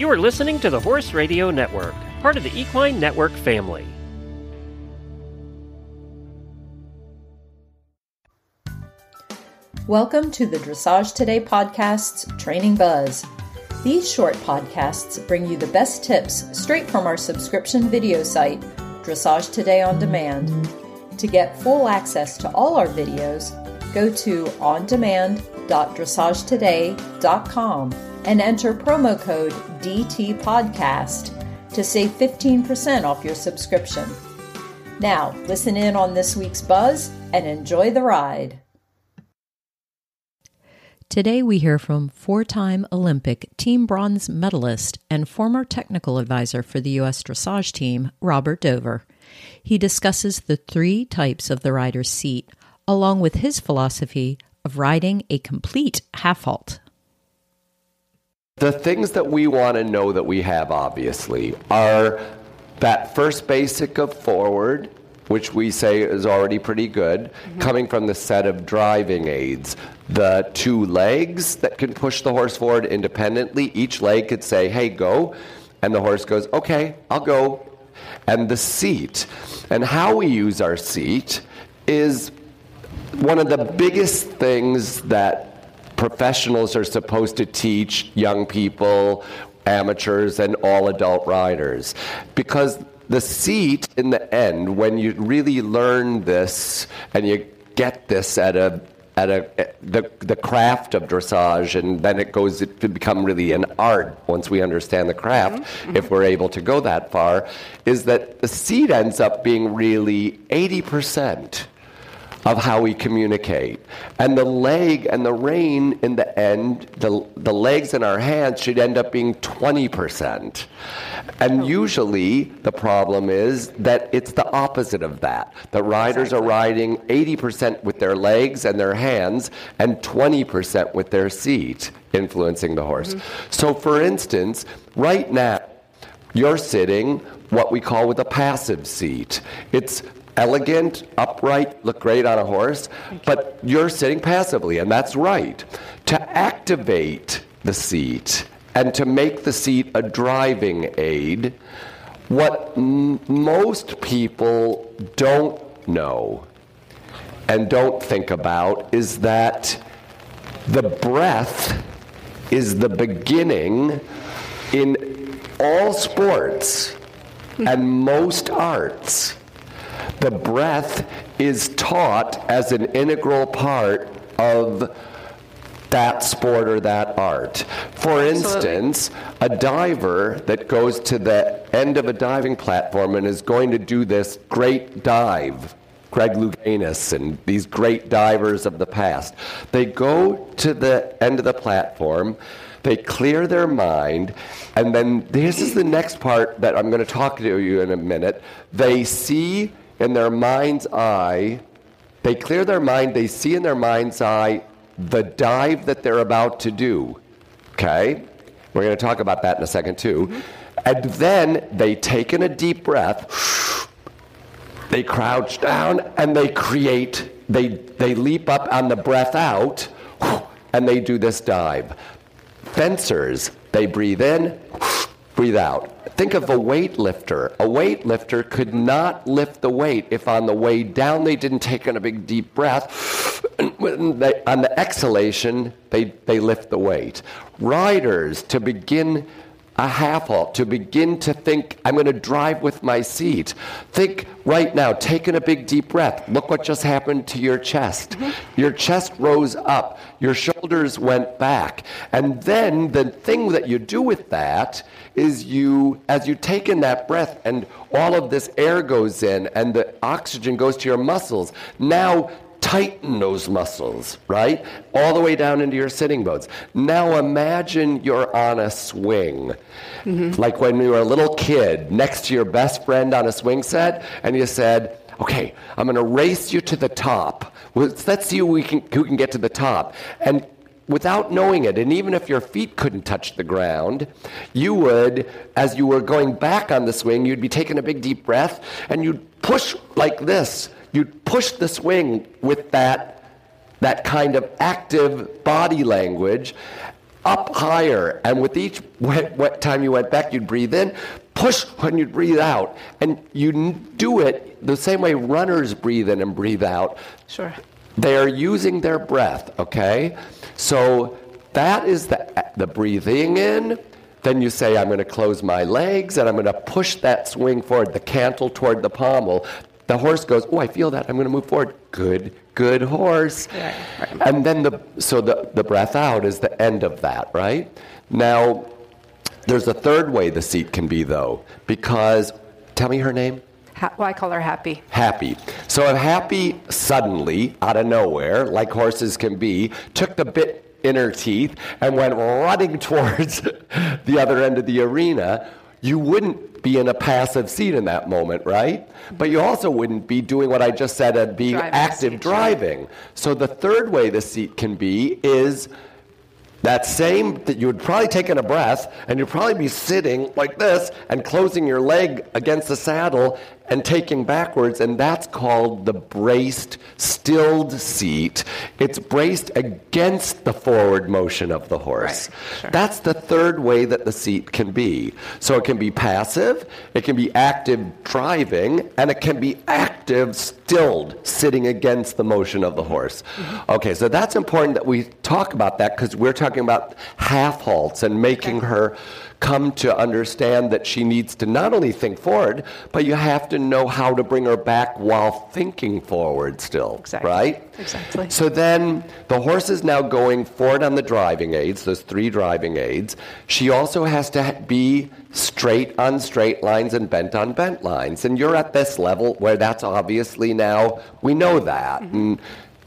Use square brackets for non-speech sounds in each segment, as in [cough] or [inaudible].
You are listening to the Horse Radio Network, part of the Equine Network family. Welcome to the Dressage Today podcast's Training Buzz. These short podcasts bring you the best tips straight from our subscription video site, Dressage Today on Demand. To get full access to all our videos, go to ondemand.dressagetoday.com and enter promo code DTPodcast to save 15% off your subscription. Now, listen in on this week's buzz and enjoy the ride. Today, we hear from four time Olympic team bronze medalist and former technical advisor for the U.S. dressage team, Robert Dover. He discusses the three types of the rider's seat, along with his philosophy of riding a complete half halt. The things that we want to know that we have, obviously, are that first basic of forward, which we say is already pretty good, mm-hmm. coming from the set of driving aids. The two legs that can push the horse forward independently. Each leg could say, hey, go. And the horse goes, okay, I'll go. And the seat. And how we use our seat is one of the biggest things that professionals are supposed to teach young people, amateurs, and all adult riders. Because the seat in the end, when you really learn this and you get this at a at a, the, the craft of dressage, and then it goes to become really an art once we understand the craft, mm-hmm. if we're able to go that far, is that the seat ends up being really 80% of how we communicate. And the leg and the rein in the end, the, the legs and our hands should end up being 20%. And usually the problem is that it's the opposite of that. The riders are riding 80% with their legs and their hands and 20% with their seat, influencing the horse. Mm-hmm. So, for instance, right now, you're sitting what we call with a passive seat. It's elegant, upright, look great on a horse, but you're sitting passively, and that's right. To activate the seat and to make the seat a driving aid, what m- most people don't know and don't think about is that the breath is the beginning in all sports and most arts the breath is taught as an integral part of that sport or that art. For instance, a diver that goes to the end of a diving platform and is going to do this great dive, Greg Louganis and these great divers of the past, they go to the end of the platform. They clear their mind, and then this is the next part that I'm going to talk to you in a minute. They see in their mind's eye, they clear their mind, they see in their mind's eye the dive that they're about to do. Okay? We're going to talk about that in a second, too. Mm-hmm. And then they take in a deep breath, they crouch down, and they create, they, they leap up on the breath out, and they do this dive. Fencers, they breathe in, breathe out. Think of a weightlifter. A weightlifter could not lift the weight if on the way down they didn't take in a big deep breath. They, on the exhalation, they, they lift the weight. Riders, to begin a half halt, to begin to think, I'm going to drive with my seat. Think right now, taking a big deep breath. Look what just happened to your chest. Mm-hmm. Your chest rose up, your shoulders went back. And then the thing that you do with that is you, as you take in that breath and all of this air goes in and the oxygen goes to your muscles, now tighten those muscles, right? All the way down into your sitting bones. Now imagine you're on a swing. Mm-hmm. Like when you were a little kid next to your best friend on a swing set, and you said, Okay, I'm going to race you to the top. Let's see who, we can, who can get to the top. And without knowing it, and even if your feet couldn't touch the ground, you would, as you were going back on the swing, you'd be taking a big deep breath and you'd push like this you'd push the swing with that, that kind of active body language. up higher. And with each wet, wet time you went back, you'd breathe in, push when you'd breathe out. And you do it the same way runners breathe in and breathe out. Sure. They are using their breath, okay? So that is the, the breathing in. Then you say, I'm going to close my legs and I'm going to push that swing forward, the cantle toward the pommel. The horse goes, Oh, I feel that. I'm going to move forward. Good, good horse. Right, right. And then the, so the, the breath out is the end of that, right? Now, there's a third way the seat can be, though, because, tell me her name? Ha- well, I call her happy. Happy. So if Happy suddenly, out of nowhere, like horses can be, took the bit in her teeth and went running [laughs] towards the other end of the arena, you wouldn't be in a passive seat in that moment, right? But you also wouldn't be doing what I just said at being Driving active driving. So the third way the seat can be is that same that you would probably take in a breath and you'd probably be sitting like this and closing your leg against the saddle and taking backwards and that's called the braced stilled seat. It's braced against the forward motion of the horse. Right, sure. that's the third way that the seat can be. So it can be passive it can be active driving and it can be active stilled sitting against the motion of the horse. Mm-hmm. Okay so that's important that we talk about that because we're talking about half halts and making her come to understand that she needs to not only think forward but you have to know how to bring her back while thinking forward still Exactly. right Exactly. so then the horse is now going forward on the driving aids, those three driving aids. She also has to be straight on straight lines and bent on bent lines. And you're at this level where that's obviously now, we know that. Mm-hmm. And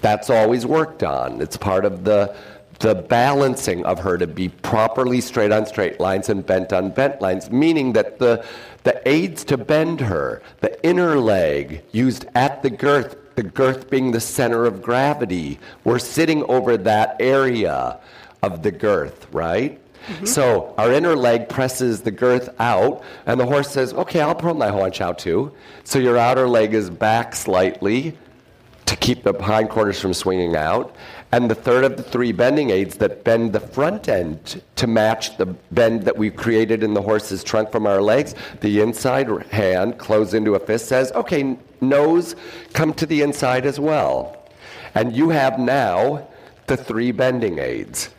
that's always worked on. It's part of the the balancing of her to be properly straight on straight lines and bent on bent lines, meaning that the the aids to bend her, the inner leg used at the girth the girth being the center of gravity. We're sitting over that area of the girth, right? Mm-hmm. So our inner leg presses the girth out, and the horse says, Okay, I'll pull my haunch out too. So your outer leg is back slightly keep the hindquarters from swinging out. And the third of the three bending aids that bend the front end to match the bend that we've created in the horse's trunk from our legs. The inside hand closed into a fist says, okay, nose, come to the inside as well. And you have now the three bending aids.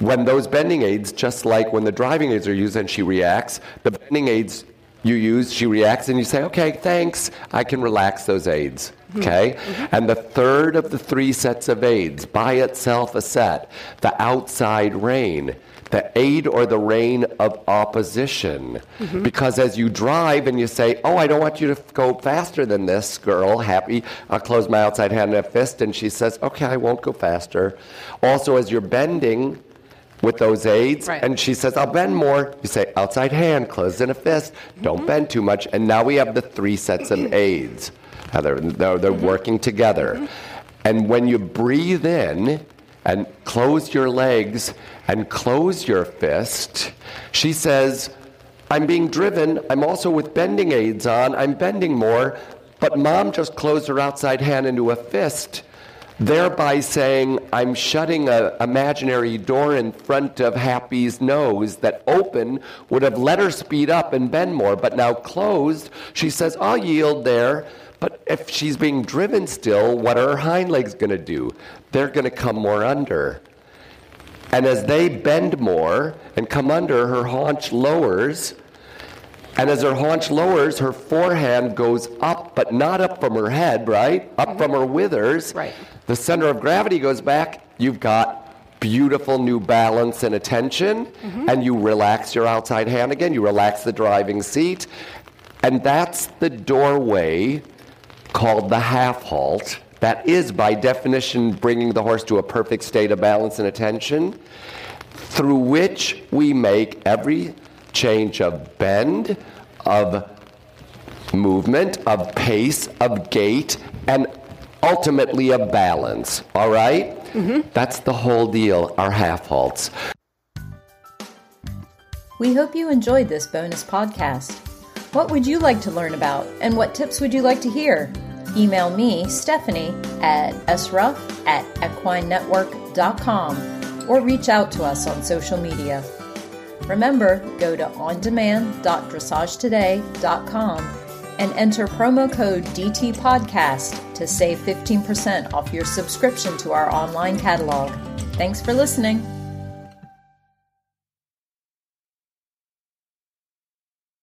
When those bending aids, just like when the driving aids are used and she reacts, the bending aids you use, she reacts, and you say, okay, thanks, I can relax those aids. Mm-hmm. Okay? Mm-hmm. And the third of the three sets of aids, by itself a set, the outside rein, the aid or the rein of opposition. Mm-hmm. Because as you drive and you say, oh, I don't want you to go faster than this, girl, happy, I'll close my outside hand in a fist, and she says, okay, I won't go faster. Also, as you're bending, with those aids. Right. And she says, I'll bend more. You say, outside hand, closed in a fist. Don't mm-hmm. bend too much. And now we have the three sets of [clears throat] aids. They're, they're, they're mm-hmm. working together. Mm-hmm. And when you breathe in and close your legs and close your fist, she says, I'm being driven. I'm also with bending aids on. I'm bending more. But mom just closed her outside hand into a fist thereby saying, I'm shutting an imaginary door in front of Happy's nose that open would have let her speed up and bend more, but now closed, she says, I'll yield there. But if she's being driven still, what are her hind legs going to do? They're going to come more under. And as they bend more and come under, her haunch lowers. And as her haunch lowers, her forehand goes up, but not up from her head, right? Up mm-hmm. from her withers. Right. The center of gravity goes back. You've got beautiful new balance and attention. Mm-hmm. And you relax your outside hand again. You relax the driving seat. And that's the doorway called the half halt. That is, by definition, bringing the horse to a perfect state of balance and attention, through which we make every change of bend, of movement, of pace, of gait, and ultimately of balance. All right? Mm-hmm. That's the whole deal, our half halts. We hope you enjoyed this bonus podcast. What would you like to learn about, and what tips would you like to hear? Email me, Stephanie, at sruff at equinenetwork.com or reach out to us on social media. Remember, go to ondemand.dressagetoday.com and enter promo code DT Podcast to save 15% off your subscription to our online catalog. Thanks for listening.